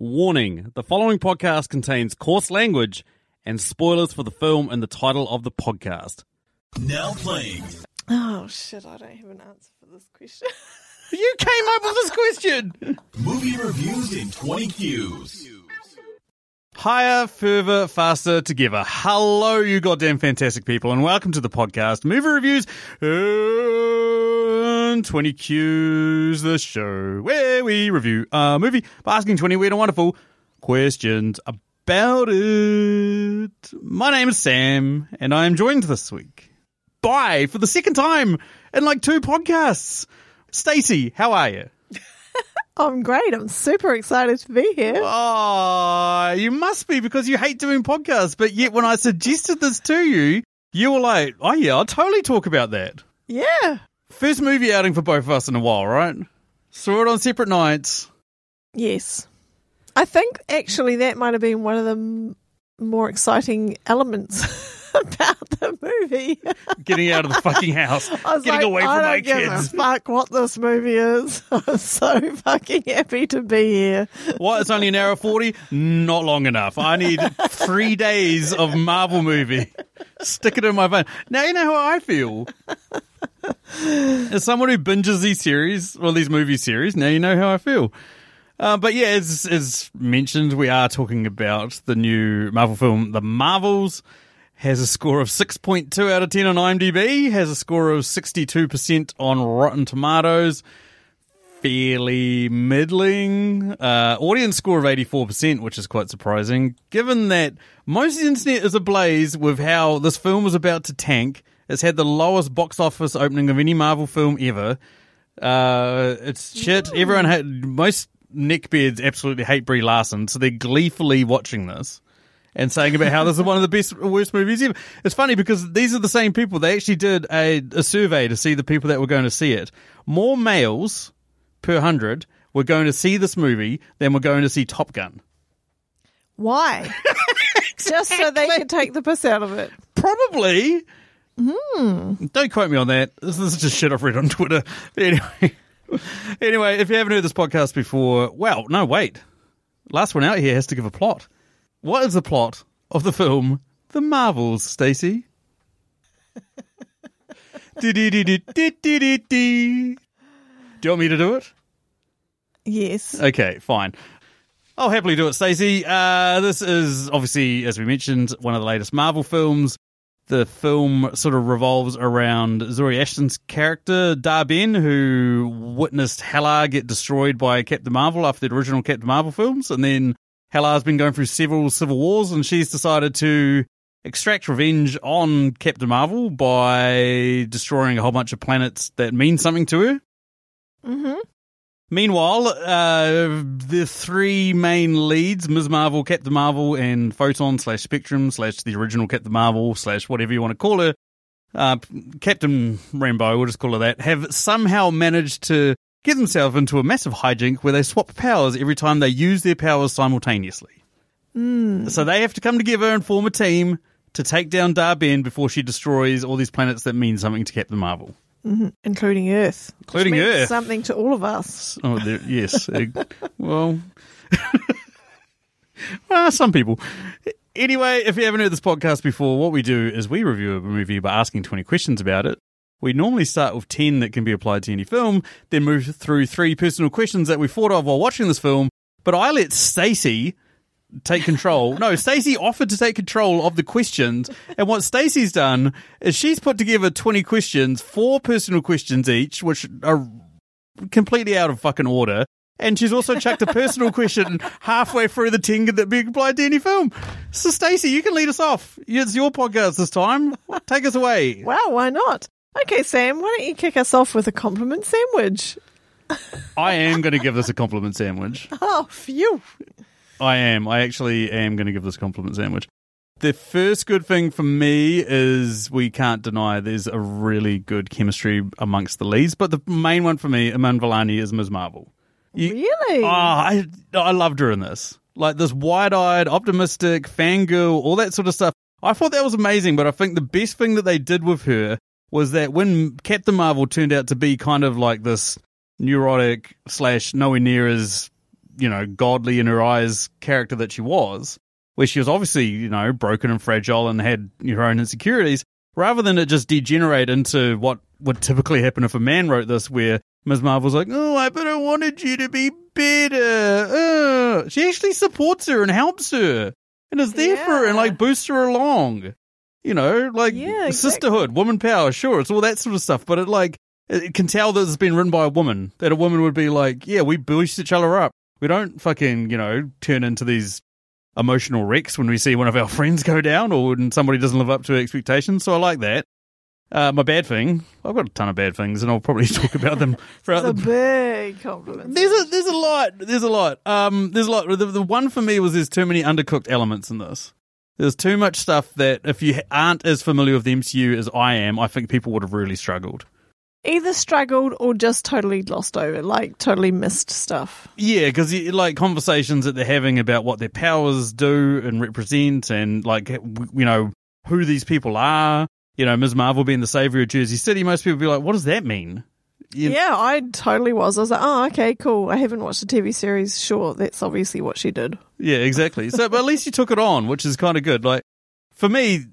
Warning the following podcast contains coarse language and spoilers for the film and the title of the podcast. Now playing. Oh shit! I don't have an answer for this question. You came up with this question! Movie reviews in 20 Qs. Higher, further, faster, together. Hello, you goddamn fantastic people, and welcome to the podcast Movie Reviews uh, and 20 Qs, the show where we review a movie by asking 20 weird and wonderful questions about it. My name is Sam, and I am joined this week by, for the second time in like two podcasts, Stacey, how are you? I'm great. I'm super excited to be here. Oh, you must be because you hate doing podcasts. But yet, when I suggested this to you, you were like, "Oh yeah, I'll totally talk about that." Yeah. First movie outing for both of us in a while, right? Saw it on separate nights. Yes. I think actually that might have been one of the m- more exciting elements about the movie. Getting out of the fucking house, I was getting like, away from my kids. fuck what this movie is. I'm so fucking happy to be here. What? It's only an hour forty. Not long enough. I need three days of Marvel movie. Stick it in my phone. Now you know how I feel. As someone who binges these series, well, these movie series, now you know how I feel. Uh, but yeah, as, as mentioned, we are talking about the new Marvel film, The Marvels. Has a score of 6.2 out of 10 on IMDb, has a score of 62% on Rotten Tomatoes fairly middling. Uh, audience score of 84%, which is quite surprising, given that most of the internet is ablaze with how this film was about to tank. It's had the lowest box office opening of any Marvel film ever. Uh, it's shit. Everyone had, most neckbeards absolutely hate Brie Larson, so they're gleefully watching this. And saying about how this is one of the best, worst movies ever. It's funny because these are the same people. They actually did a, a survey to see the people that were going to see it. More males per hundred were going to see this movie than were going to see Top Gun. Why? Just so they could take the piss out of it. Probably. Don't quote me on that. This is just shit I've read on Twitter. But anyway, anyway, if you haven't heard this podcast before, well, no, wait. Last one out here has to give a plot. What is the plot of the film The Marvels, Stacey? Do-do-do-do-do-do-do. Do you want me to do it? Yes. Okay, fine. I'll happily do it, Stacey. Uh, this is obviously, as we mentioned, one of the latest Marvel films. The film sort of revolves around Zawe Ashton's character, Dar-Benn, who witnessed Hala get destroyed by Captain Marvel after the original Captain Marvel films. And then Hala's been going through several civil wars, and she's decided to extract revenge on Captain Marvel by destroying a whole bunch of planets that mean something to her. Mm-hmm. Meanwhile, uh, the three main leads, Ms. Marvel, Captain Marvel, and Photon slash Spectrum slash the original Captain Marvel slash whatever you want to call her, uh, Captain Rainbow, we'll just call her that, have somehow managed to get themselves into a massive hijink where they swap powers every time they use their powers simultaneously. So they have to come together and form a team to take down Dar-Benn before she destroys all these planets that mean something to Captain Marvel. Mm-hmm. Including Earth. Including Earth. Something to all of us. Oh, there, yes. Well, well, some people. Anyway, if you haven't heard this podcast before, what we do is we review a movie by asking 20 questions about it. We normally start with 10 that can be applied to any film, then move through three personal questions that we thought of while watching this film. But I let Stacey take control. no, Stacey offered to take control of the questions. And what Stacey's done is she's put together 20 questions, four personal questions each, which are completely out of fucking order. And she's also chucked a personal question halfway through the 10 that be applied to any film. So, Stacey, you can lead us off. It's your podcast this time. Take us away. Wow, why not? Okay, Sam, why don't you kick us off with a compliment sandwich? I am going to give this a compliment sandwich. Oh, phew. I am. I actually am going to give this compliment sandwich. The first good thing for me is we can't deny there's a really good chemistry amongst the leads, but the main one for me, Iman Vellani, is Ms. Marvel. You- Really? Oh, I I loved her in this. Like this wide-eyed, optimistic, fangirl, all that sort of stuff. I thought that was amazing, but I think the best thing that they did with her was that when Captain Marvel turned out to be kind of like this neurotic slash nowhere near as you know, godly in her eyes character that she was, where she was obviously, you know, broken and fragile and had her own insecurities, rather than it just degenerate into what would typically happen if a man wrote this, where Ms. Marvel's like, oh, I but I wanted you to be better. Uh. She actually supports her and helps her and is there for her and like boosts her along. You know, like Yeah, exactly. sisterhood, woman power, sure, it's all that sort of stuff, but it like it can tell that it's been written by a woman. That a woman would be like, yeah, we boost each other up. We don't fucking, you know, turn into these emotional wrecks when we see one of our friends go down or when somebody doesn't live up to expectations. So I like that. Uh, my bad thing, I've got a ton of bad things, and I'll probably talk about them throughout It's a the big compliment. there's a there's a lot. There's a lot. Um, there's a lot. The, the one for me was there's too many undercooked elements in this. There's too much stuff that if you aren't as familiar with the MCU as I am, I think people would have really struggled. Either struggled or just totally lost over, like totally missed stuff. Yeah, because like conversations that they're having about what their powers do and represent, and like you know who these people are. You know, Ms. Marvel being the savior of Jersey City. Most people be like, "What does that mean?" You- Yeah, I totally was. I was like, oh, okay, cool. I haven't watched the TV series. Sure, that's obviously what she did. Yeah, exactly. So, but at least you took it on, which is kind of good. Like for me,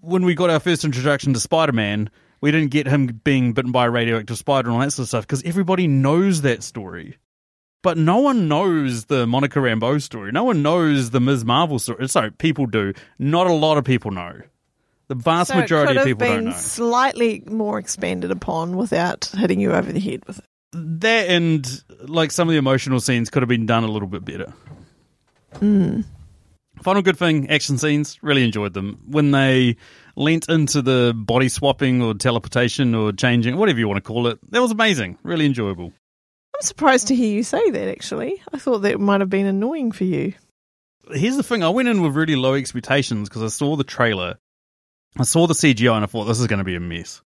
when we got our first introduction to Spider Man, we didn't get him being bitten by a radioactive spider and all that sort of stuff because everybody knows that story. But no one knows the Monica Rambeau story. No one knows the Ms. Marvel story. Sorry, people do. Not a lot of people know. The vast So majority of people don't know. slightly more expanded upon without hitting you over the head with it. that and like some of the emotional scenes could have been done a little bit better. Hmm. Final good thing, action scenes. Really enjoyed them when they leant into the body swapping or teleportation or changing, whatever you want to call it. That was amazing. Really enjoyable. I'm surprised to hear you say that. Actually, I thought that might have been annoying for you. Here's the thing: I went in with really low expectations because I saw the trailer, I saw the CGI, and I thought this is going to be a mess.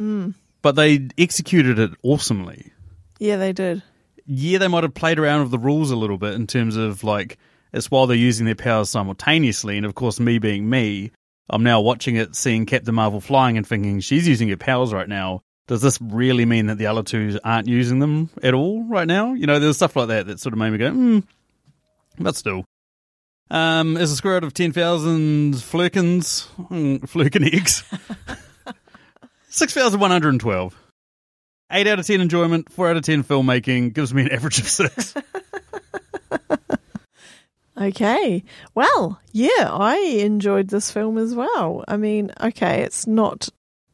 Mm. But they executed it awesomely. Yeah, they did. yeah, they might have played around with the rules a little bit in terms of like it's while they're using their powers simultaneously, and of course, me being me, I'm now watching it, seeing Captain Marvel flying, and thinking she's using her powers right now. Does this really mean that the other two aren't using them at all right now? You know, there's stuff like that that sort of made me go, hmm. But still, um, as a square root of ten thousand flerkens, mm, flerken eggs, six thousand one hundred and twelve. 8 out of 10 enjoyment, 4 out of 10 filmmaking, gives me an average of 6. Okay. Well, yeah, I enjoyed this film as well. I mean, okay, it's not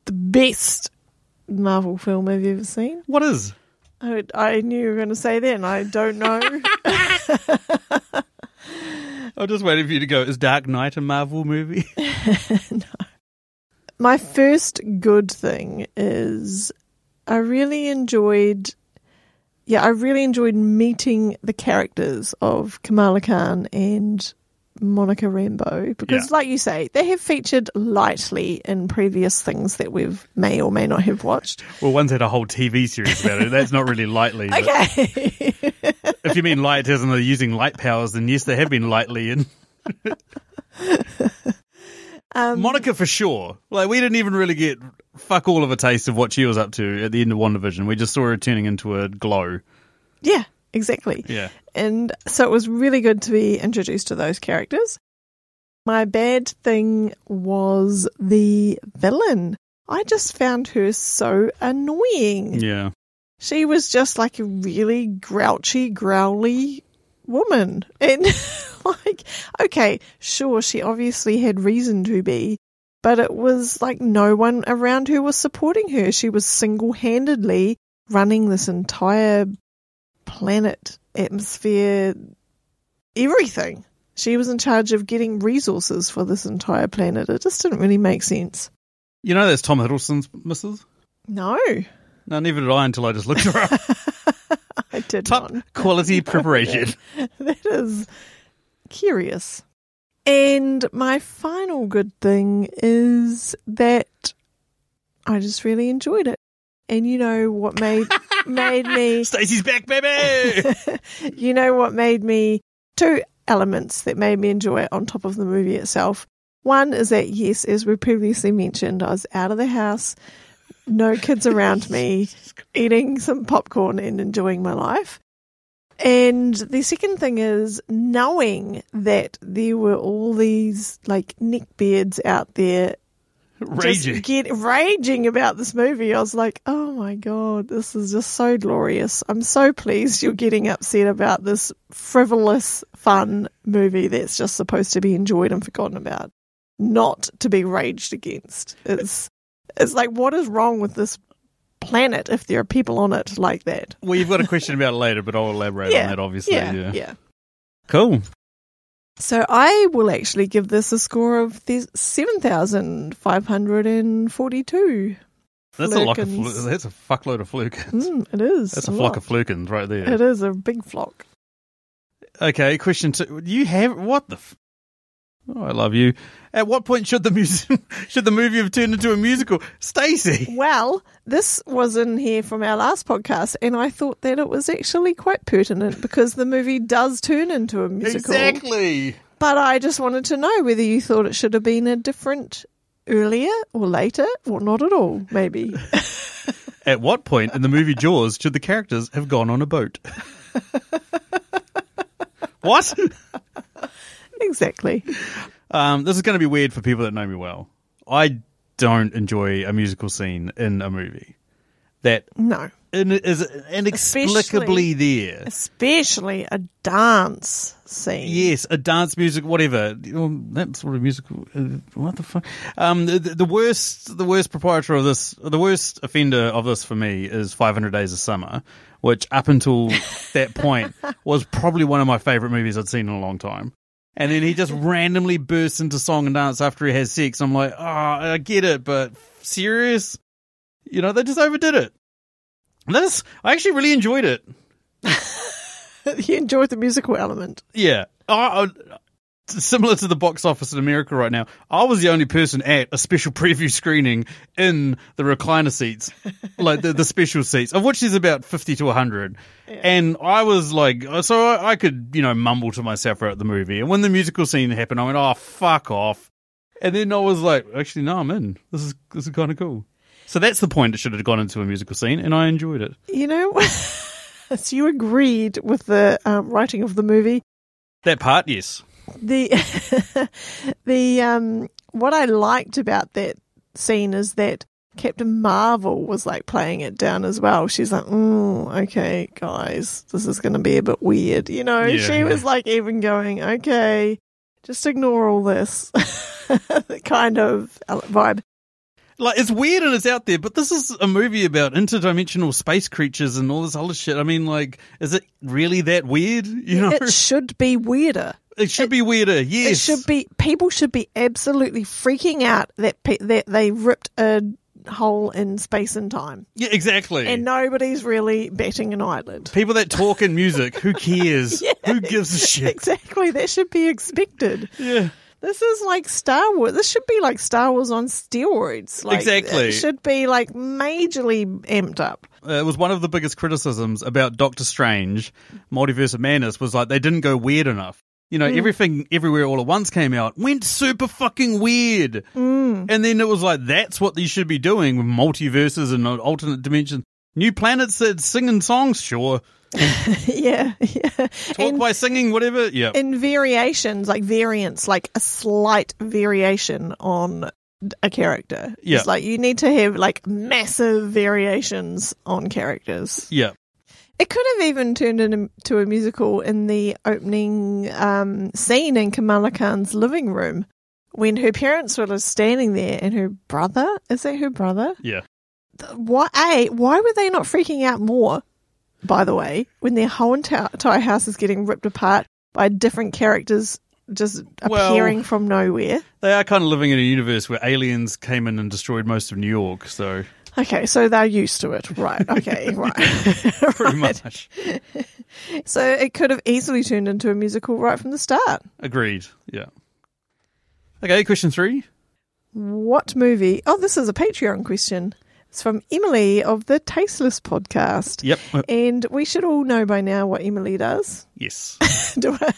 the best Marvel film I've ever seen. what is? I, I knew you were going to say that, I don't know. I'm just waiting for you to go, is Dark Knight a Marvel movie? no. My first good thing is I really enjoyed. Yeah, I really enjoyed meeting the characters of Kamala Khan and Monica Rambeau because, Yeah. like you say, they have featured lightly in previous things that we've may or may not have watched. well, one's had a whole TV series about it. That's not really lightly. Okay. If you mean light as in they're using light powers, then yes, they have been lightly in. um, Monica for sure. Like, we didn't even really get fuck all of a taste of what she was up to at the end of WandaVision. We just saw her turning into a glow. yeah, exactly. Yeah. And so it was really good to be introduced to those characters. My bad thing was the villain. I just found her so annoying. Yeah. She was just like a really grouchy, growly woman. And like, okay, sure, she obviously had reason to be, but it was like no one around her was supporting her. She was single handedly running this entire planet, atmosphere, everything. She was in charge of getting resources for this entire planet. It just didn't really make sense. You know that's Tom Hiddleston's missus? No, No, neither did I until I just looked her up. I did Top not. quality preparation. that is curious. And my final good thing is that I just really enjoyed it. And you know what made made me Stacey's back, baby! you know what made me two elements that made me enjoy it on top of the movie itself. One is that yes, as we previously mentioned, I was out of the house, no kids around me, eating some popcorn and enjoying my life. And the second thing is knowing that there were all these like neckbeards out there Raging. get raging about this movie. I was like, oh my god, this is just so glorious. I'm so pleased you're getting upset about this frivolous, fun movie that's just supposed to be enjoyed and forgotten about, not to be raged against. It's it's like what is wrong with this planet if there are people on it like that? Well, you've got a question about it later, but I'll elaborate on that, obviously. yeah, Yeah. yeah. Cool. So I will actually give this a score of seven thousand five hundred and forty-two. That's a, lot of flu- that's a fuckload of flerkens. Mm, it is. That's a flock lot. of flerkens right there. It is a big flock. Okay, question two. You have what the? F- oh, I love you. At what point should the music should the movie have turned into a musical? Stacey. Well, this was in here from our last podcast, and I thought that it was actually quite pertinent because the movie does turn into a musical. Exactly. But I just wanted to know whether you thought it should have been a different earlier or later, or not at all, maybe. At what point in the movie Jaws should the characters have gone on a boat? what? exactly. Um, this is going to be weird for people that know me well. I don't enjoy a musical scene in a movie that No. in- is inexplicably there. Especially a dance scene. Yes, a dance music, whatever. That sort of musical. Uh, what the fuck? Um, the, the worst, the worst proprietor of this, the worst offender of this for me is 500 Days of Summer, which up until that point was probably one of my favorite movies I'd seen in a long time. And then he just randomly bursts into song and dance after he has sex. I'm like, oh, I get it, but serious? You know, they just overdid it. This, I actually really enjoyed it. you enjoyed the musical element. Yeah. I, similar to the box office in America right now, I was the only person at a special preview screening in the recliner seats, like the, the special seats, of which there's about 50 to 100. And I was like, so I, I could, you know, mumble to myself throughout the movie. And when the musical scene happened, I went, oh, fuck off. And then I was like, actually, no, I'm in. This is, this is kind of cool. So that's the point. It should have gone into a musical scene, and I enjoyed it. You know, so you agreed with the um, writing of the movie. That part, yes. The the um what I liked about that scene is that Captain Marvel was like playing it down as well. She's like, mm, okay, guys, this is going to be a bit weird. You know, Yeah, she was like even going, okay, just ignore all this kind of vibe. like it's weird and it's out there, but this is a movie about interdimensional space creatures and all this other shit. I mean, like, is it really that weird? You know, It should be weirder. It should be weirder. Yes, It should be. People should be absolutely freaking out that pe- that they ripped a hole in space and time, Yeah, exactly. and nobody's really batting an eyelid. People that talk in music, who cares? Who gives a shit? Exactly, that should be expected. Yeah. This is like Star Wars. This should be like Star Wars on steroids. Like, Exactly. It should be like majorly amped up. Uh, it was one of the biggest criticisms about Doctor Strange, Multiverse of Madness, was like they didn't go weird enough. You know, everything everywhere all at once came out, went super fucking weird. Mm. And then it was like, that's what you should be doing with multiverses and alternate dimensions. New planets that singing songs, sure. yeah, yeah. Talk And- by singing, whatever. Yeah. in variations, like variants, like a slight variation on a character. Yeah. It's like you need to have like massive variations on characters. yeah. It could have even turned into a musical in the opening um, scene in Kamala Khan's living room when her parents were just standing there and her brother, is that her brother? Yeah. Why, A, why were they not freaking out more, by the way, when their whole entire house is getting ripped apart by different characters just Well- appearing from nowhere? They are kind of living in a universe where aliens came in and destroyed most of New York, so Okay, so they're used to it. Right. Okay, right. pretty Right. much. So it could have easily turned into a musical right from the start. Agreed. Yeah. Okay, question three. What movie? Oh, this is a Patreon question. It's from Emily of the Tasteless podcast. Yep. And we should all know by now what Emily does. Yes. Do I-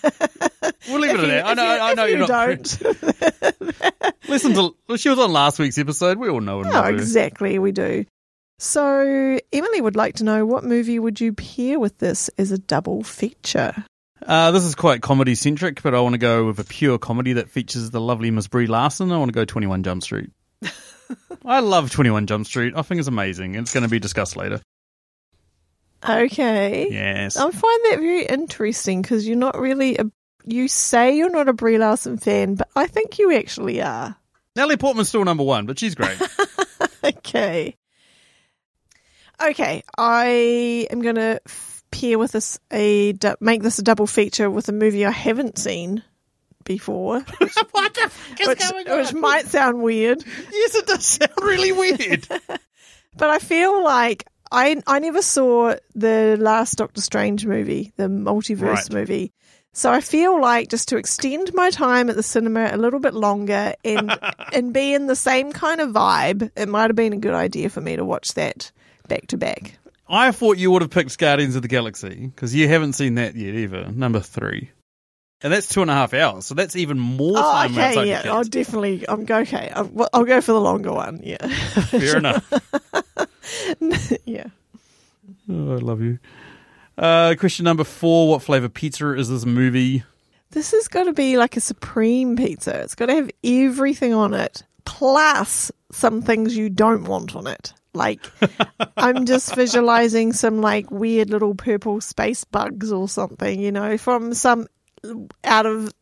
We'll leave it at that. I know. you- I know if you're you not. don't. Listen to. She was on last week's episode. We all know. and oh, exactly, we do. So Emily would like to know what movie would you pair with this as a double feature? Uh, this is quite comedy centric, but I want to go with a pure comedy that features the lovely Miss Brie Larson. I want to go 21 Jump Street. I love 21 Jump Street. I think it's amazing. It's going to be discussed later. Okay. Yes. I find that very interesting because you're not really a. You say you're not a Brie Larson fan, but I think you actually are. Natalie Portman's still number one, but she's great. Okay. Okay, I am going to pair with this a make this a double feature with a movie I haven't seen before, what the fuck is which, which might sound weird, Yes, it does sound really weird. but I feel like I I never saw the last Doctor Strange movie, the multiverse Right. movie. So I feel like just to extend my time at the cinema a little bit longer and and be in the same kind of vibe, it might have been a good idea for me to watch that back to back. I thought you would have picked Guardians of the Galaxy because you haven't seen that yet either. Number three. And that's two and a half hours, so that's even more Oh, time okay, yeah, I'll definitely. I'm go- okay. I'll, I'll go for the longer one. Yeah, Fair enough. yeah. Oh, I love you. Uh, question number four: What flavor pizza is this movie? This has got to be like a supreme pizza. It's got to have everything on it, plus some things you don't want on it. Like, I'm just visualizing some like weird little purple space bugs or something, you know, from some out of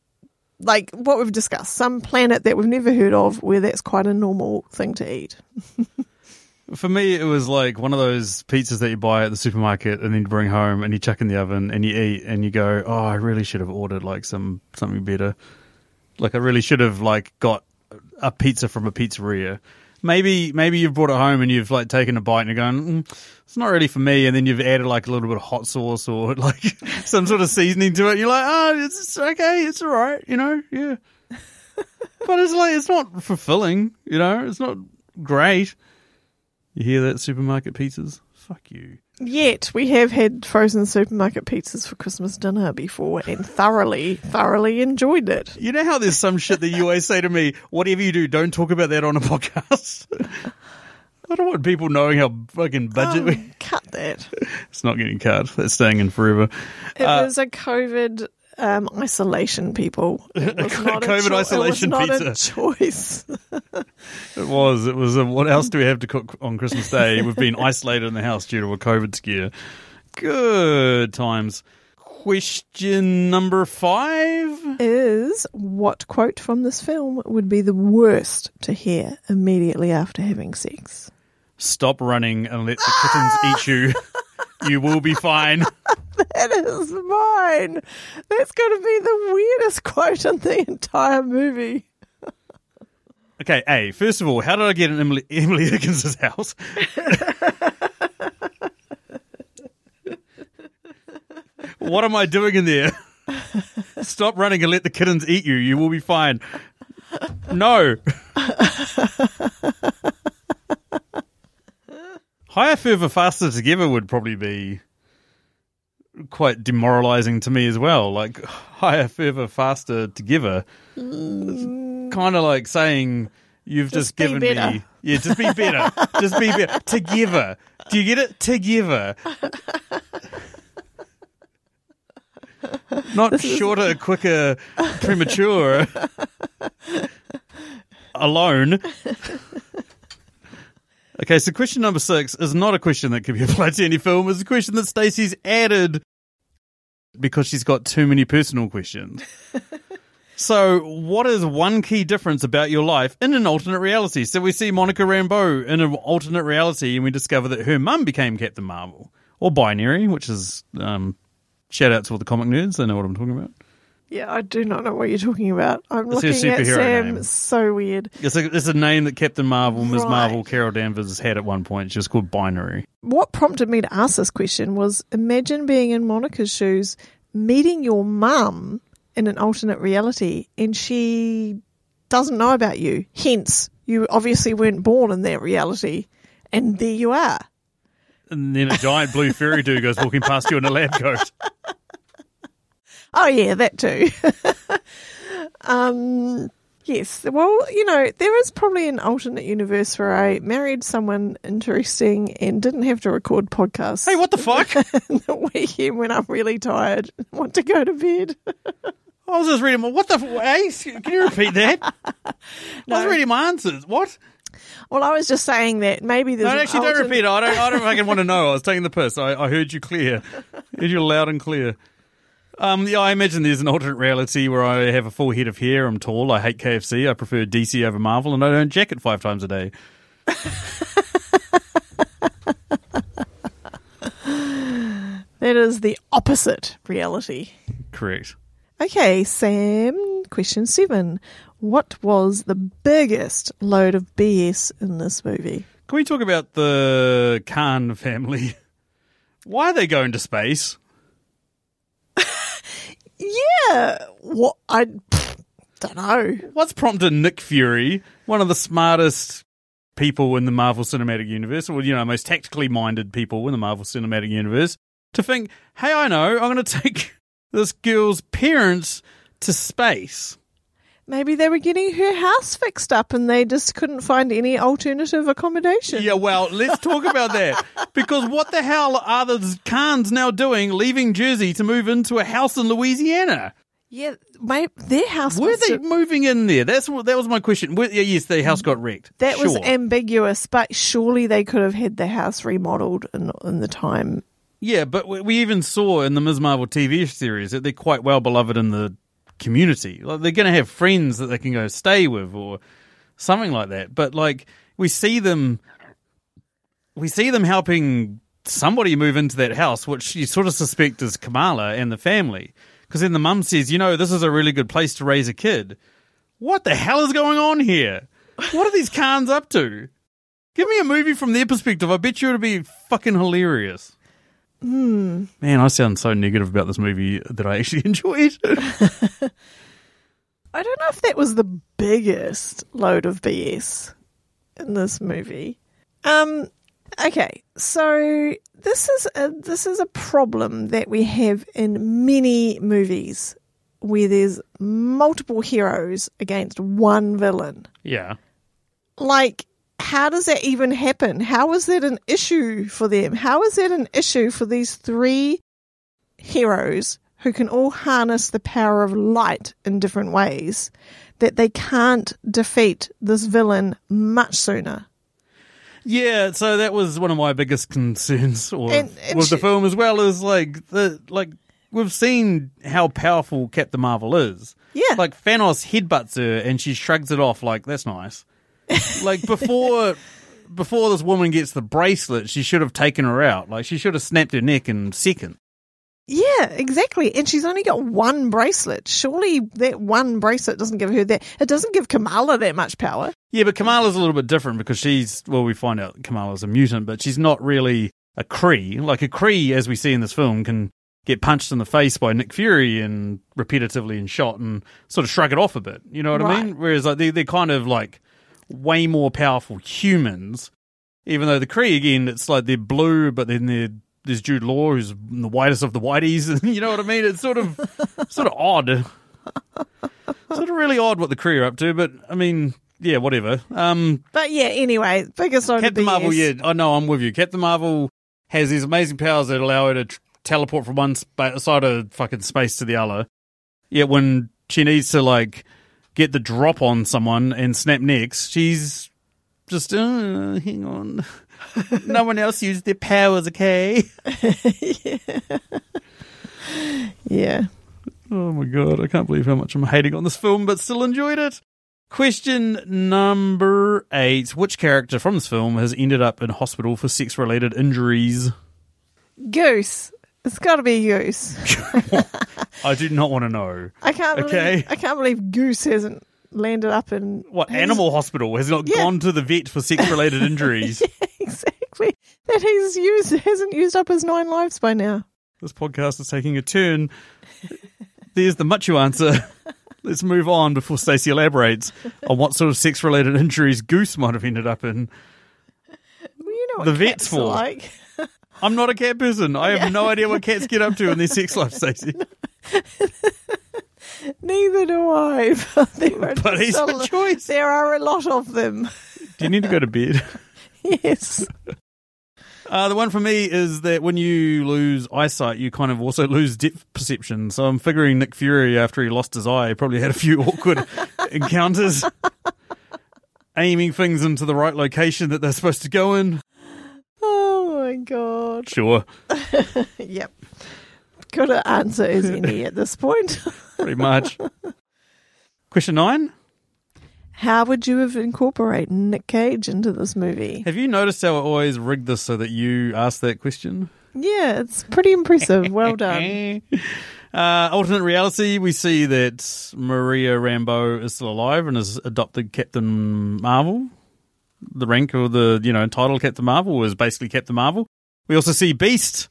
like what we've discussed, some planet that we've never heard of where that's quite a normal thing to eat. For me, it was like one of those pizzas that you buy at the supermarket and then you bring home and you chuck in the oven and you eat and you go, "Oh, I really should have ordered like some something better. Like I really should have like got a pizza from a pizzeria." Maybe maybe you've brought it home and you've like taken a bite and you're going, mm, "It's not really for me," and then you've added like a little bit of hot sauce or like some sort of seasoning to it. You're like, "Oh, it's, it's okay, it's all right," you know? Yeah. but it's like it's not fulfilling, you know. It's not great. You hear that, supermarket pizzas? Fuck you. Yet we have had frozen supermarket pizzas for Christmas dinner before and thoroughly, thoroughly enjoyed it. You know how there's some shit that you always say to me, whatever you do, don't talk about that on a podcast? I don't want people knowing how fucking budget we. Oh, cut that. It's not getting cut. That's staying in forever. It was a COVID um, isolation, people. It was not a COVID cho- isolation it was not pizza. a choice. It was. It was. A, what else do we have to cook on Christmas Day? We've been isolated in the house due to a COVID scare. Good times. Question number five. Is what quote from this film would be the worst to hear immediately after having sex? Stop running and let the kittens eat you. You will be fine. That is mine. That's going to be the weirdest quote in the entire movie. Okay, A, first of all, how did I get in Emily, Emily Higgins' house? what am I doing in there? Stop running and let the kittens eat you. You will be fine. No. Higher, further, faster together would probably be quite demoralizing to me as well. Like higher, further, faster together. Mm. Kind of like saying you've just, Just given better. me. Yeah, just be better. just be better. Together. Do you get it? Together. Not shorter, quicker, premature. Alone. Okay, so question number six is not a question that can be applied to any film. It's a question that Stacey's added because she's got too many personal questions. so, what is one key difference about your life in an alternate reality? So, we see Monica Rambeau in an alternate reality, and we discover that her mum became Captain Marvel, or Binary, which is um, shout out to all the comic nerds. They know what I'm talking about. Yeah, I do not know what you're talking about. I'm It's looking at superhero Sam. name. So weird. It's a, it's a name that Captain Marvel, Ms. Right. Marvel, Carol Danvers had at one point. She was called Binary. What prompted me to ask this question was imagine being in Monica's shoes, meeting your mum in an alternate reality, and she doesn't know about you. Hence, you obviously weren't born in that reality, and there you are. And then a giant blue fairy dude goes walking past you in a lab coat. Oh yeah, that too. um, Yes. Well, you know, there is probably an alternate universe where I married someone interesting and didn't have to record podcasts. Hey, what the fuck? the weekend when I'm really tired and want to go to bed. I was just reading my. What the? Hey, can you repeat that? I was reading my answers. What? Well, I was just saying that maybe there's No, actually, don't repeat it. I don't. I don't fucking want to know. I was taking the piss. I, I heard you clear. heard you loud and clear. Um, yeah, I imagine there's an alternate reality where I have a full head of hair. I'm tall. I hate KFC. I prefer DC over Marvel, and I don't jacket five times a day. That is the opposite reality. Correct. Okay, Sam, question seven. What was the biggest load of BS in this movie? Can we talk about the Khan family? Why are they going to space? Yeah, what I don't know. What's prompted Nick Fury, one of the smartest people in the Marvel Cinematic Universe, or you know, most tactically minded people in the Marvel Cinematic Universe, to think, "Hey, I know, I'm going to take this girl's parents to space." Maybe they were getting her house fixed up and they just couldn't find any alternative accommodation. Yeah, well, let's talk about that because what the hell are the Khans now doing, leaving Jersey to move into a house in Louisiana? Yeah, my, their house was. Were they have- moving in there? That's what that was my question. Were- yes, the house got wrecked. that was ambiguous, but surely they could have had the house remodeled in, in the time. Yeah, but we we even saw in the Ms. Marvel TV series that they're quite well beloved in the community. Like they're going to have friends that they can go stay with or something like that. But like we see them, we see them helping somebody move into that house, which you sort of suspect is Kamala and the family. Because then the mum says, you know, this is a really good place to raise a kid. What the hell is going on here? What are these Khans up to? Give me a movie from their perspective. I bet you it'd be fucking hilarious. Man, I sound so negative about this movie that I actually enjoyed. It. I don't know if that was the biggest load of BS in this movie. Um, okay, so this is a this is a problem that we have in many movies where there's multiple heroes against one villain. yeah. Like, how does that even happen? How is that an issue for them? How is that an issue for these three heroes who can all harness the power of light in different ways that they can't defeat this villain much sooner? Yeah, so that was one of my biggest concerns or And- and with the she- film as well is like the like we've seen how powerful Captain Marvel is. Yeah. Like Thanos headbutts her and she shrugs it off like that's nice. Like before before this woman gets the bracelet, she should have taken her out. Like she should have snapped her neck in second. Yeah, exactly. And she's only got one bracelet. Surely that one bracelet doesn't give her that. It doesn't give Kamala that much power. Yeah, but Kamala's a little bit different because she's well, we find out Kamala's a mutant, but she's not really a Kree. Like a Kree, as we see in this film, can get punched in the face by Nick Fury and repetitively and shot and sort of shrug it off a bit. You know what I mean? Whereas like they they're kind of like way more powerful humans. Even though the Kree again, it's like they're blue, but then they're there's Jude Law, who's the whitest of the whiteys. you know what I mean? It's sort of sort of odd. sort of really odd what the Kree are up to, but I mean, yeah, whatever. Um, But yeah, anyway, biggest Captain of. Marvel, yeah, I know, I'm with you. Captain Marvel has these amazing powers that allow her to tr- teleport from one spa- side of fucking space to the other. Yet when she needs to like get the drop on someone and snap necks, she's just uh, hang on. no one else used their powers, okay? Yeah. Oh my god, I can't believe how much I'm hating on this film, but still enjoyed it. Question number eight. Which character from this film has ended up in hospital for sex related injuries? Goose. It's got to be Goose. I do not want to know. I can't believe Okay. I can't believe Goose hasn't landed up in What has- animal hospital has not Yeah. gone to the vet for sex related injuries? exactly that he's used hasn't used up his nine lives by now. This podcast is taking a turn. There's the Machu answer. Let's move on before Stacey elaborates on what sort of sex related injuries Goose might have ended up in. Well, you know what The vet's cats are for. like. I'm not a cat person. I have no idea what cats get up to in their sex life, Stacey. Neither do I. But, there are But he's a choice. There are a lot of them. Do you need to go to bed? Yes. Uh, the one for me is that when you lose eyesight, you kind of also lose depth perception. So I'm figuring Nick Fury, after he lost his eye, probably had a few awkward encounters, aiming things into the right location that they're supposed to go in. My god. Sure, Yep. Good answer is any at this point. pretty much. Question nine. How would you have incorporated Nick Cage into this movie? Have you noticed how I always rigged this so that you ask that question? Yeah, it's pretty impressive. Well done. Uh, alternate reality, we see that Maria Rambeau is still alive and has adopted Captain Marvel. The rank or the, you know, title Captain Marvel was basically Captain Marvel. We also see Beast,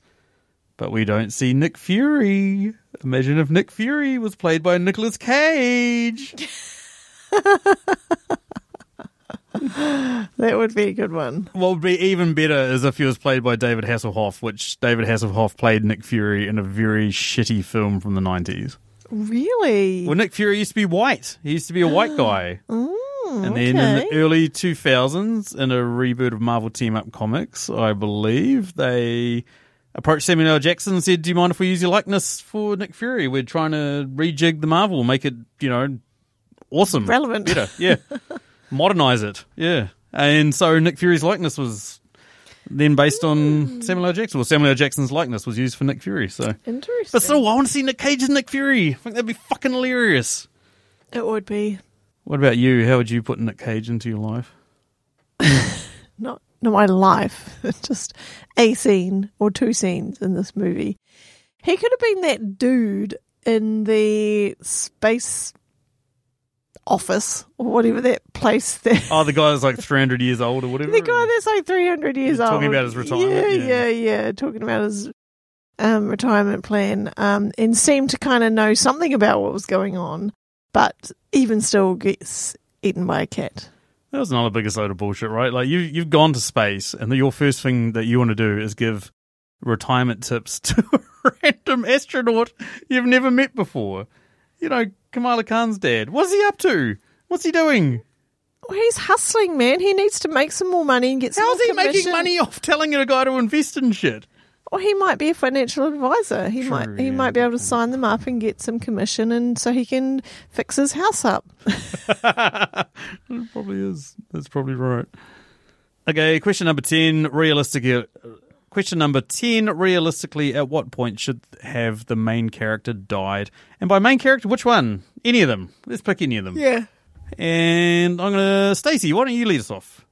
but we don't see Nick Fury. Imagine if Nick Fury was played by Nicolas Cage. That would be a good one. What would be even better is if he was played by David Hasselhoff, which David Hasselhoff played Nick Fury in a very shitty film from the 90s. Really? Well, Nick Fury used to be white. He used to be a white guy. Mm, Hmm, and then in the early 2000s, in a reboot of Marvel Team Up Comics, I believe, they approached Samuel L. Jackson and said, Do you mind if we use your likeness for Nick Fury? We're trying to rejig the Marvel, make it, you know, awesome. Relevant. Better. Yeah. Modernize it. Yeah. And so Nick Fury's likeness was then based on hmm. Samuel L. Jackson. Well, Samuel L. Jackson's likeness was used for Nick Fury. So, Interesting. but still, I want to see Nick Cage as Nick Fury. I think that'd be fucking hilarious. it would be What about you? How would you put Nick Cage into your life? not not my life, just a scene or two scenes in this movie. He could have been that dude in the space office or whatever that place there. Oh, the guy is like 300 years old or whatever. The guy that's like 300 years He's old. talking about his retirement, Yeah, yeah. yeah, yeah. Talking about his um, retirement plan um, and seemed to kind of know something about what was going on, but even still gets eaten by a cat. That was another biggest load of bullshit, right? Like you, you've gone to space, and your first thing that you want to do is give retirement tips to a random astronaut you've never met before. You know, Kamala Khan's dad. What's he up to? What's he doing? Well, he's hustling, man. He needs to make some more money and get some How's he making money off telling a guy to invest in shit? Or he might be a financial advisor. He True, might he yeah, might be able to sign them up and get some commission, and so he can fix his house up. It probably is. That's probably right. Okay, question number 10. Realistically, question number 10. Realistically, at what point should have the main character died? And by main character, which one? Any of them. Let's pick any of them. Yeah. And I'm going to. Stacey, why don't you lead us off?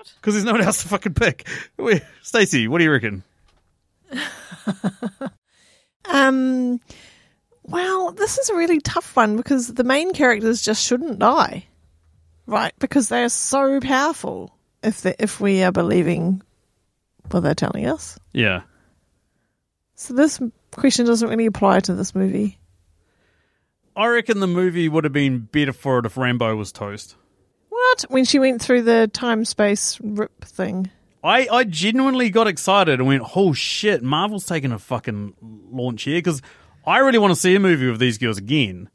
What? Because there's no one else to fucking pick. Stacey, what do you reckon? Um. Well, this is a really tough one because the main characters just shouldn't die, right? Because they are so powerful. If they, if we are believing what they're telling us, Yeah. so this question doesn't really apply to this movie. I reckon the movie would have been better for it if Rambeau was toast. What? When she went through the time space rip thing. I, I genuinely got excited and went, oh shit, Marvel's taking a fucking launch here because I really want to see a movie with these girls again.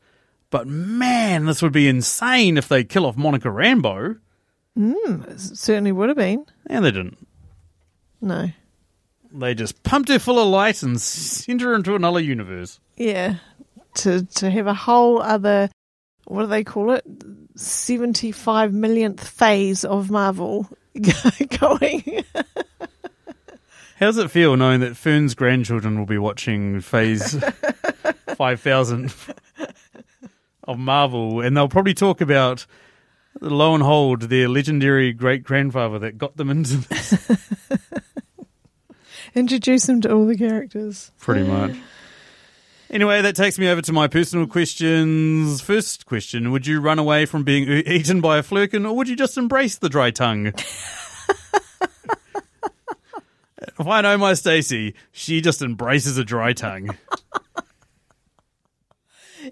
But man, this would be insane if they kill off Monica Rambeau. It hmm, certainly would have been. And they didn't. No. They just pumped her full of light and sent her into another universe. Yeah. To to have a whole other what do they call it? Seventy five millionth phase of Marvel going. How does it feel knowing that Fern's grandchildren will be watching Phase 5000 of Marvel and they'll probably talk about, lo and hold, their legendary great grandfather that got them into this? Introduce them to all the characters. Pretty much. Anyway, that takes me over to my personal questions. First question Would you run away from being eaten by a flerken or would you just embrace the dry tongue? if I know my Stacey, she just embraces a dry tongue.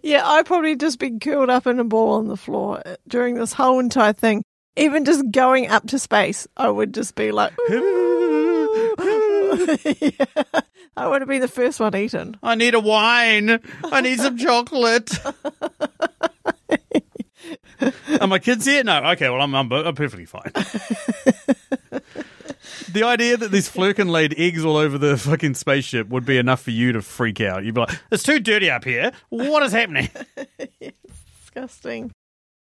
Yeah, I'd probably just be curled up in a ball on the floor during this whole entire thing. Even just going up to space, I would just be like. Yeah. I would have been the first one eaten. I need a wine. I need some chocolate. Are my kids here? No. Okay, well, I'm, I'm, I'm perfectly fine. the idea that these Flerken laid eggs all over the fucking spaceship would be enough for you to freak out. You'd be like, it's too dirty up here. What is happening? It's Disgusting.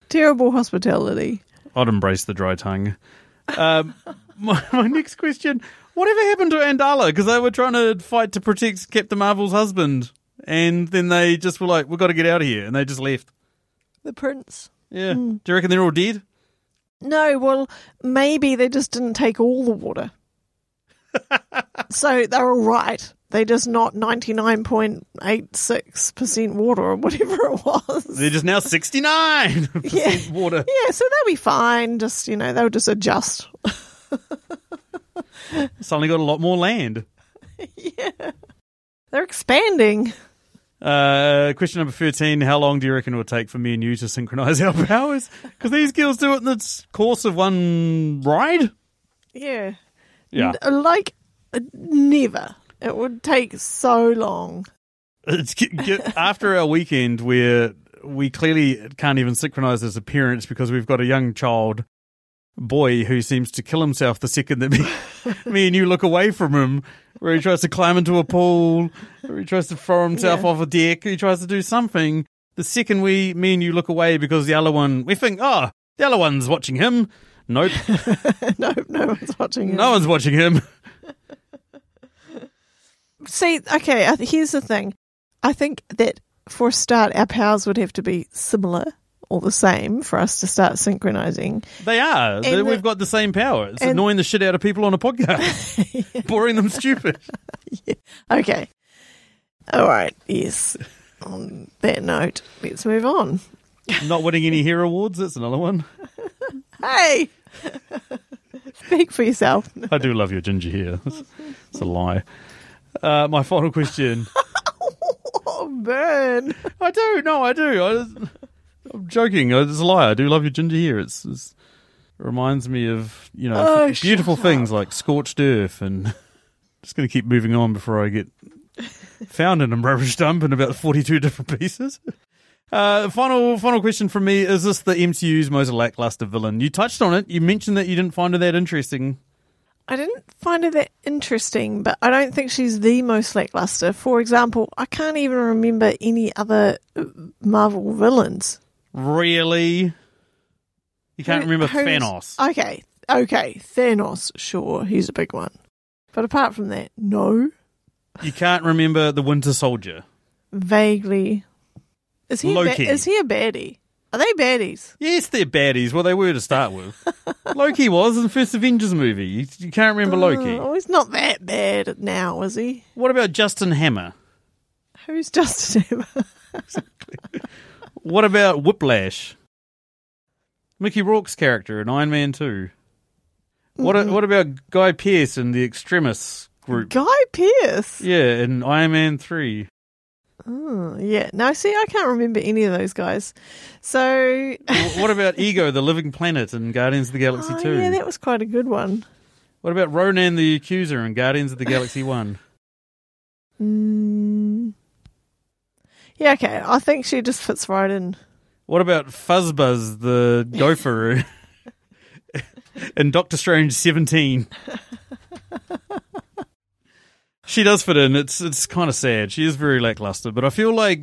Terrible hospitality. I'd embrace the dry tongue. Um, my, my next question Whatever happened to Andala? Because they were trying to fight to protect Captain Marvel's husband. And then they just were like, we've got to get out of here. And they just left. The prince. Yeah. Hmm. Do you reckon they're all dead? No, well, maybe they just didn't take all the water. so they're all right. They're just not 99.86% water or whatever it was. They're just now 69% water. Yeah, so they'll be fine. Just, you know, they'll just adjust. Suddenly got a lot more land. Yeah. They're expanding. Uh, question number 13 How long do you reckon it will take for me and you to synchronize our powers? Because these girls do it in the course of one ride. Yeah. Yeah. N- like, uh, never. It would take so long. It's, after our weekend where we clearly can't even synchronize his appearance because we've got a young child boy who seems to kill himself the second that me, me and you look away from him, where he tries to climb into a pool, or he tries to throw himself Yeah. off a deck, he tries to do something. The second we, me and you look away because the other one, we think, oh, the other one's watching him. Nope, no, no one's watching him. no one's watching him. See, okay, here's the thing. I think that for a start, our powers would have to be similar or the same for us to start synchronizing. They are. The- We've got the same power. It's and- annoying the shit out of people on a podcast, boring them stupid. Okay. All right, yes. On that note, let's move on. Not winning any hero awards. That's another one. Hey! Speak for yourself. I do love your ginger hair. It's, it's a lie. Uh, my final question. Oh, burn. I do. No, I do. I, I'm joking. It's a lie. I do love your ginger hair. It's, it's it reminds me of you know Oh, beautiful things like scorched earth, and just going to keep moving on before I get found in a rubbish dump in about 42 different pieces. Uh, final final question from me: Is this the MCU's most lackluster villain? You touched on it. You mentioned that you didn't find her that interesting. I didn't find her that interesting, but I don't think she's the most lackluster. For example, I can't even remember any other uh, Marvel villains. Really? You can't Who- remember who's- Thanos? Okay, okay, Thanos, sure, he's a big one. But apart from that, no. You can't remember the Winter Soldier? Vaguely. Is he, a ba- Loki. is he a baddie? Are they baddies? Yes, they're baddies. Well, they were to start with. Loki was in the first Avengers movie. You, you can't remember uh, Loki. Oh, he's not that bad now, is he? What about Justin Hammer? Who's Justin Hammer? What about Whiplash? Mickey Rourke's character in Iron Man 2. What, Mm-hmm. what about Guy Pearce in the Extremis group? Guy Pearce. Yeah, in Iron Man 3. Oh, yeah. No, see, I can't remember any of those guys. So, what about Ego, the living planet in Guardians of the Galaxy oh, 2? yeah, that was quite a good one. What about Ronan the Accuser in Guardians of the Galaxy 1? Mm. Yeah, okay. I think she just fits right in. What about Fuzzbuzz the gopher in Doctor Strange 17? she does fit in. It's it's kind of sad. She is very lackluster, but I feel like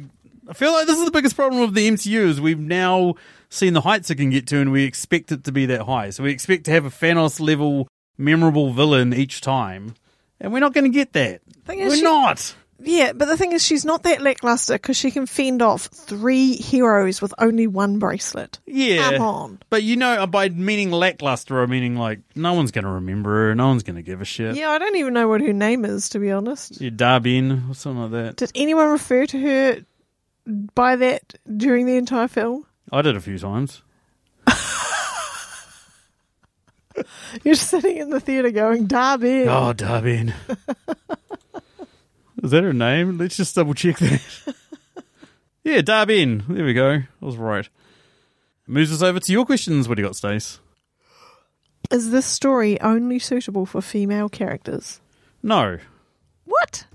I feel like this is the biggest problem with the MCU is we've now seen the heights it can get to and we expect it to be that high. So we expect to have a Thanos level memorable villain each time. And we're not going to get that. Thing is, We're she- not. Yeah, but the thing is, she's not that lackluster because she can fend off three heroes with only one bracelet. Yeah. Come on. But you know, by meaning lackluster, I meaning like no one's going to remember her, no one's going to give a shit. Yeah, I don't even know what her name is, to be honest. Yeah, Dar-Benn or something like that. Did anyone refer to her by that during the entire film? I did a few times. You're sitting in the theatre going, Darby. Oh, Dar-Benn. Is that her name? Let's just double check that. yeah, Dar-Benn. There we go. I was right. Moves us over to your questions. What do you got, Stace? Is this story only suitable for female characters? No. What?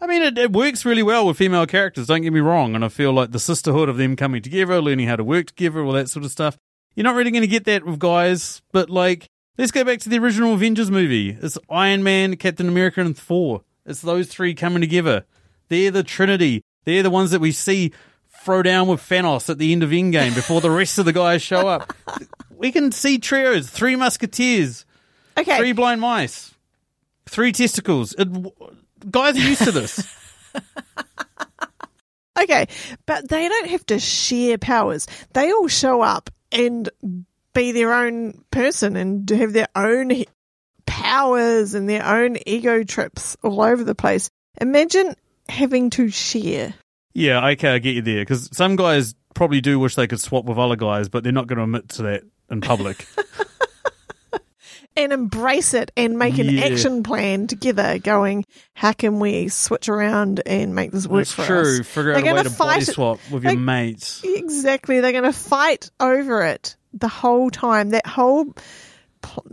I mean, it, it works really well with female characters. Don't get me wrong, and I feel like the sisterhood of them coming together, learning how to work together, all that sort of stuff. You're not really going to get that with guys, but like, let's go back to the original Avengers movie. It's Iron Man, Captain America, and Thor. It's those three coming together. They're the Trinity. They're the ones that we see throw down with Thanos at the end of Endgame before the rest of the guys show up. We can see trios, three musketeers, Okay. three blind mice, three testicles. It, guys are used to this. Okay, but they don't have to share powers. They all show up and be their own person and have their own powers and their own ego trips all over the place. Imagine having to share. Yeah, okay, I get you there. Because some guys probably do wish they could swap with other guys, but they're not going to admit to that in public. and embrace it and make an Yeah. action plan together going how can we switch around and make this work That's for true. us Figure They're out a way to body fight swap with your mates. exactly they're going to fight over it the whole time that whole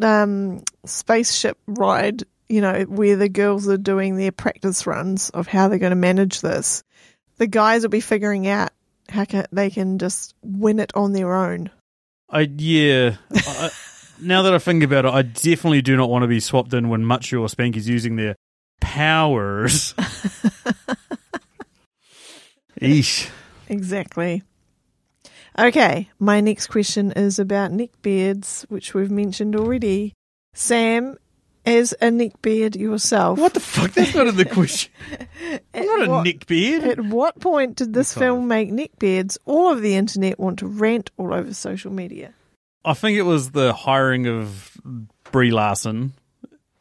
um, spaceship ride you know where the girls are doing their practice runs of how they're going to manage this the guys will be figuring out how can, they can just win it on their own I yeah. I, now that I think about it, I definitely do not want to be swapped in when Much or Spanky's using their powers. Eesh. Exactly. Okay, my next question is about neckbeards, which we've mentioned already. Sam, as a neckbeard yourself, What the fuck? That's not in the question. I'm not a what- neckbeard. At what point did this film make neckbeards all of the internet want to rant all over social media? I think it was the hiring of Brie Larson.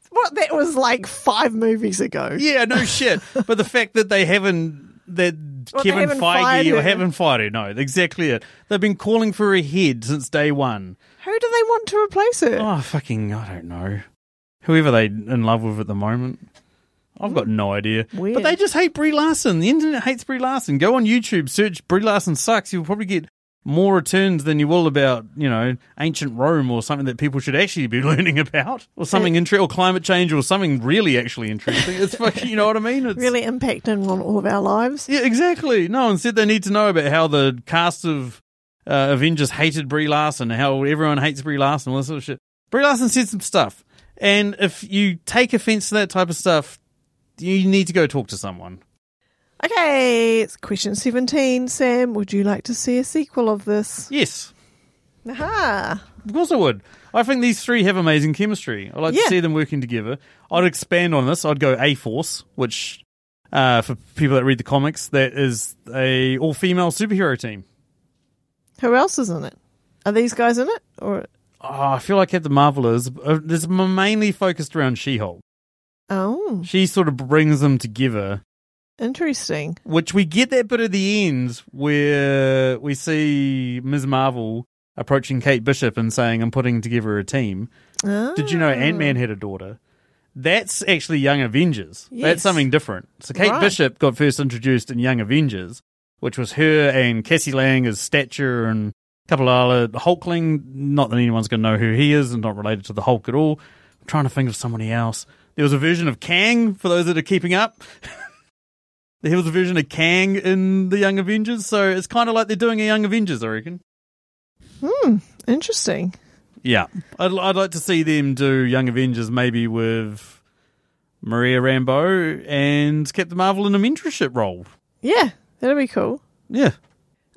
What, that was like five movies ago. Yeah, no shit. but the fact that they haven't that Well, Kevin Feige or haven't fired her, no, exactly it. They've been calling for a head since day one. Who do they want to replace her? Oh, fucking, I don't know. Whoever they in love with at the moment. I've got no idea. Weird. But they just hate Brie Larson. The internet hates Brie Larson. Go on YouTube, search Brie Larson sucks. You'll probably get more returns than you will about, you know, ancient Rome or something that people should actually be learning about. Or something interesting, or climate change or something really actually interesting. It's fucking, you know what I mean? It's, Really impacting on all of our lives. Yeah, exactly. No, instead they need to know about how the cast of uh, Avengers hated Brie Larson, how everyone hates Brie Larson, all this sort of shit. Brie Larson said some stuff, and if you take offense to that type of stuff, you need to go talk to someone. Okay, it's question 17. Sam, would you like to see a sequel of this? Yes, Aha. of course I would. I think these three have amazing chemistry. I'd like Yeah. to see them working together. I'd expand on this. I'd go A Force, which uh, for people that read the comics, that is a all female superhero team. Who else is in it? Are these guys in it? Or Oh, I feel like Captain Marvel is. Uh, it's mainly focused around She-Hulk. Oh, She sort of brings them together, interesting. which we get that bit at the end where we see Ms. Marvel approaching Kate Bishop and saying, I'm putting together a team. Did you know Ant Man had a daughter? That's actually Young Avengers. Yes. That's something different. So Kate Right. Bishop got first introduced in Young Avengers, which was her and Cassie Lang as Stature and a couple of other Hulkling. Not that anyone's going to know who he is and not related to the Hulk at all. I'm trying to think of somebody else. There was a version of Kang, for those that are keeping up. there was a version of Kang in the Young Avengers, so it's kind of like they're doing a Young Avengers, I reckon. Hmm, interesting. Yeah, I'd, I'd like to see them do Young Avengers maybe with Maria Rambeau and Captain Marvel in a mentorship role. Yeah, that'd be cool. Yeah.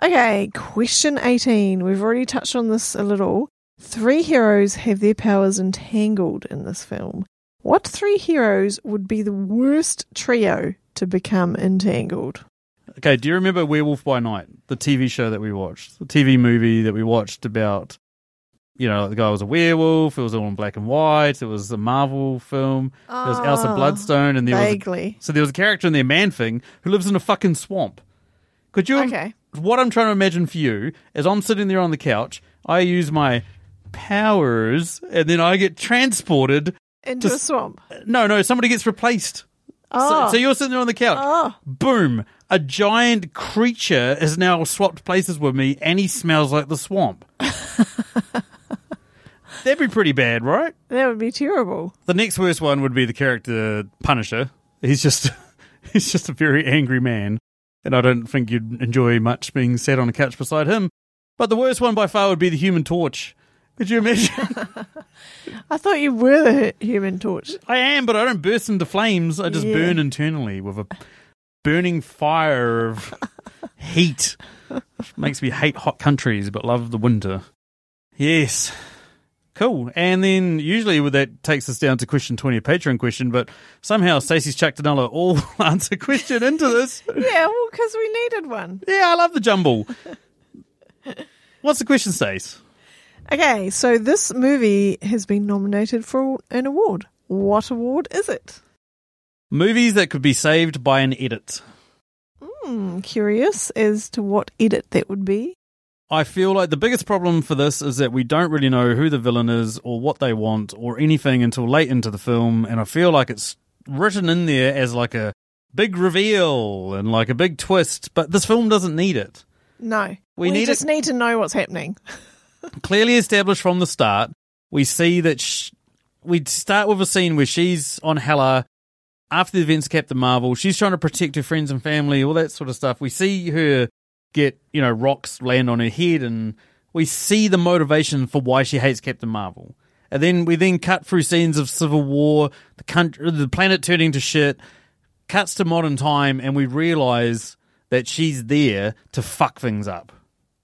Okay, question 18. We've already touched on this a little. Three heroes have their powers entangled in this film. What three heroes would be the worst trio to become entangled? Okay, do you remember Werewolf by Night, the TV show that we watched, the TV movie that we watched about? You know, the guy was a werewolf. It was all in black and white. It was a Marvel film. There was Elsa Ah, Bloodstone, and there was a, so there was a character in there, Man Thing, who lives in a fucking swamp. Could you? Okay. What I'm trying to imagine for you is I'm sitting there on the couch. I use my powers, and then I get transported. Into Just- a swamp. No, no, somebody gets replaced. Oh. So, so ah. you're sitting there on the couch. Oh. Boom! A giant creature has now swapped places with me, and he smells like the swamp. That'd be pretty bad, right? That would be terrible. The next worst one would be the character Punisher. He's just He's just a very angry man, and I don't think you'd enjoy much being sat on a couch beside him. But the worst one by far would be the Human Torch. Could you imagine? I thought you were the human torch. I am, but I don't burst into flames. I just Yeah. burn internally with a burning fire of heat. Makes me hate hot countries, but love the winter. Yes. Cool. And then usually with that takes us down to question 20, a Patreon question, but somehow Stacey's chucked another all answer question into this. Yeah, well, because we needed one. Yeah, I love the jumble. What's the question, Stace? Okay, so this movie has been nominated for an award. What award is it? Movies that could be saved by an edit. Hmm, curious as to what edit that would be. I feel like the biggest problem for this is that we don't really know who the villain is or what they want or anything until late into the film, and I feel like it's written in there as like a big reveal and like a big twist, but this film doesn't need it. No, We need just it- need to know what's happening. Clearly established from the start, we see that sh- we start with a scene where she's on Hala after the events of Captain Marvel. She's trying to protect her friends and family, all that sort of stuff. We see her get, you know, rocks land on her head, and we see the motivation for why she hates Captain Marvel. And then we then cut through scenes of civil war, the country, the planet turning to shit, cuts to modern time, and we realize that she's there to fuck things up.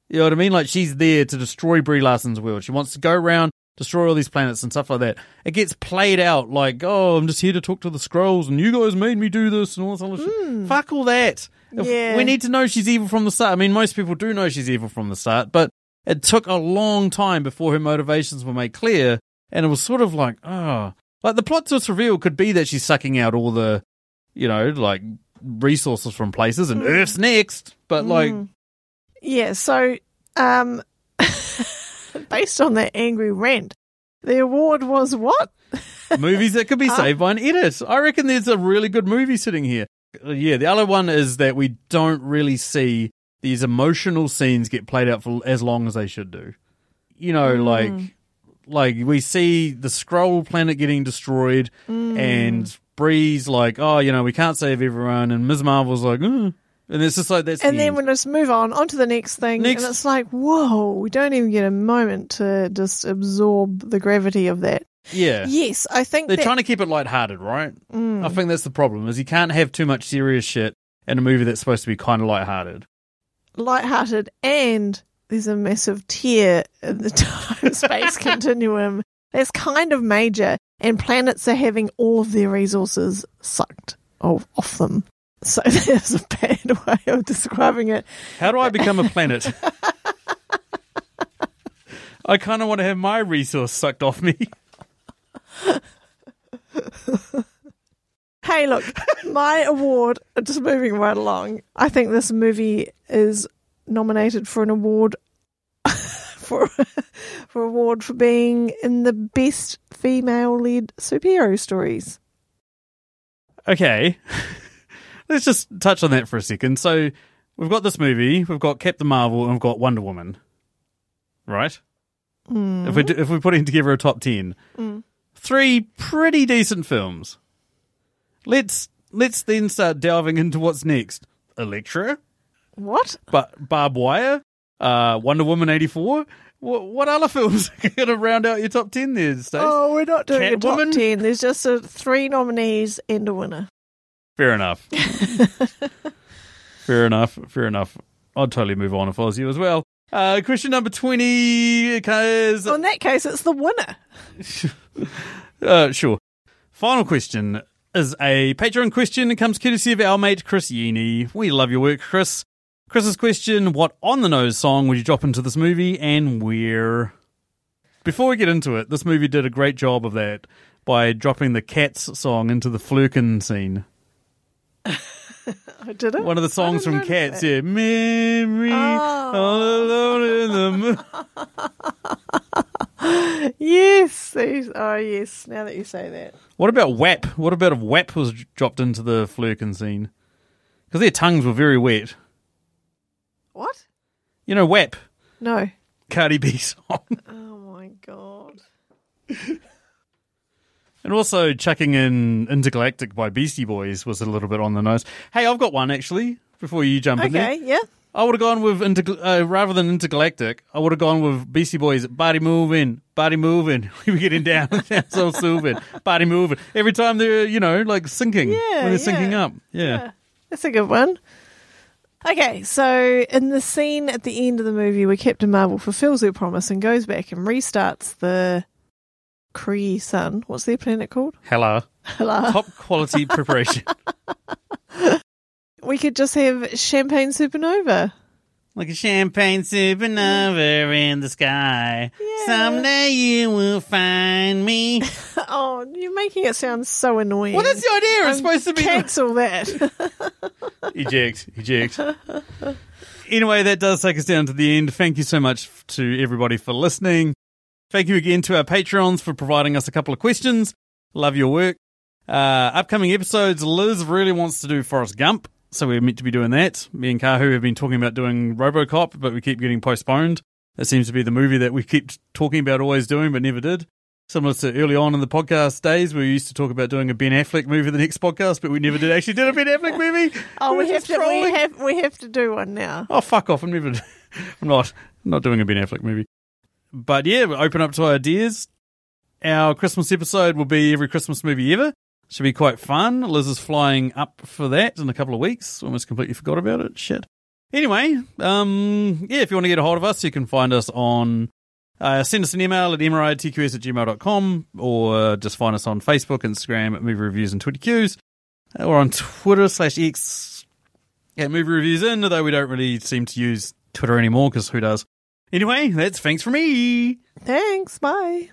You know what I mean? Like she's there to destroy Brie Larson's world. She wants to go around, destroy all these planets and stuff like that. It gets played out like, oh, I'm just here to talk to the scrolls, and you guys made me do this and all this other shit. Mm. Fuck all that. Yeah. We need to know she's evil from the start. I mean, most people do know she's evil from the start, but it took a long time before her motivations were made clear, and it was sort of like, oh, like the plot to twist reveal could be that she's sucking out all the, you know, like resources from places, and mm. Earth's next, but like. Mm. Yeah, so um, based on that angry rant, the award was what? movies that could be saved by an edit. I reckon there's a really good movie sitting here. Yeah, the other one is that we don't really see these emotional scenes get played out for as long as they should do. You know, like like we see the scroll planet getting destroyed and Bree's like, oh, you know, we can't save everyone and Ms. Marvel's like, uh. And it's just like that's And the then end. we just move on on to the next thing, Next- and it's like, whoa, we don't even get a moment to just absorb the gravity of that. yeah. Yes, I think They're that, trying to keep it lighthearted, right? Mm. I think that's the problem is you can't have too much serious shit in a movie that's supposed to be kind of lighthearted. lighthearted, and there's a massive tear in the time space continuum that's kind of major, and planets are having all of their resources sucked off them. So there's a bad way of describing it. How do I become a planet? I kind of want to have my resource sucked off me. Hey, look, my award, just moving right along, I think this movie is nominated for an award for for award for being in the best female led superhero stories. Okay. Let's just touch on that for a second. So, we've got this movie, we've got Captain Marvel, and we've got Wonder Woman. Right? If we do, if we're putting together a top 10. Three pretty decent films. Let's let's then start delving into what's next. Elektra, What? but Barbed Wire, uh, Wonder Woman eighty four. What, what other films are going to round out your top ten there, Stace? Oh, we're not doing a top Catwoman? 10. There's just a, three nominees and a winner. Fair enough. fair enough. Fair enough. I'd totally move on if I was you as well. Uh, question number twenty. Because So in that case, it's the winner. Uh, sure. Final question is a Patreon question. It comes courtesy of our mate Chris Yeaney. We love your work, Chris. Chris's question What on the nose song would you drop into this movie and where? Before we get into it, this movie did a great job of that by dropping the Cats song into the Flerken scene. I did it. One of the songs from Cats, yeah. Memory, Oh. all alone in the moon. Yes. these- Oh, yes. Now that you say that. What about WAP? What about if WAP was dropped into the Flerken scene? Because their tongues were very wet. What? You know WAP, No. Cardi B song. Oh, my God. And also chucking in Intergalactic by Beastie Boys was a little bit on the nose. Hey, I've got one actually. Before you jump in there, Okay, yeah. I would have gone with inter- uh, rather than Intergalactic. I would have gone with Beastie Boys. Body moving, body moving. we were getting down, down so soothing. Body moving. Every time they're you know like sinking Yeah, when they're sinking yeah. up. Yeah. That's a good one. Okay, so in the scene at the end of the movie where Captain Marvel fulfills her promise and goes back and restarts the Kree Sun, what's their planet called? Hello. Hello. Top quality preparation. We could just have Champagne Supernova. Like a champagne supernova in the sky. Yeah. Someday you will find me. Oh, you're making it sound so annoying. well, that's the idea. It's um, supposed to be. Cancel that. eject, eject. Anyway, that does take us down to the end. Thank you so much to everybody for listening. Thank you again to our Patreons for providing us a couple of questions. Love your work. Uh, upcoming episodes, Liz really wants to do Forrest Gump, so we're meant to be doing that. Me and Kahu have been talking about doing Robocop, but we keep getting postponed. That seems to be the movie that we keep talking about always doing, but never did. Similar to early on in the podcast days, we used to talk about doing a Ben Affleck movie the next podcast, but we never did actually did a Ben Affleck movie. oh, we have to. We have. We have to do one now. Oh fuck off! I'm never. I'm not. I'm not doing a Ben Affleck movie. But yeah, open up to ideas. Our Christmas episode will be every Christmas movie ever. Should be quite fun. Liz is flying up for that in a couple of weeks. Almost completely forgot about it. Shit. Anyway, um, yeah, if you want to get a hold of us, you can find us on. Uh, send us an email at mritqs at gmail.com or just find us on Facebook, Instagram at Movie Reviews and 20Qs or on Twitter slash X at Movie Reviews In, although we don't really seem to use Twitter anymore because who does? Anyway, that's thanks for me. Thanks. Bye.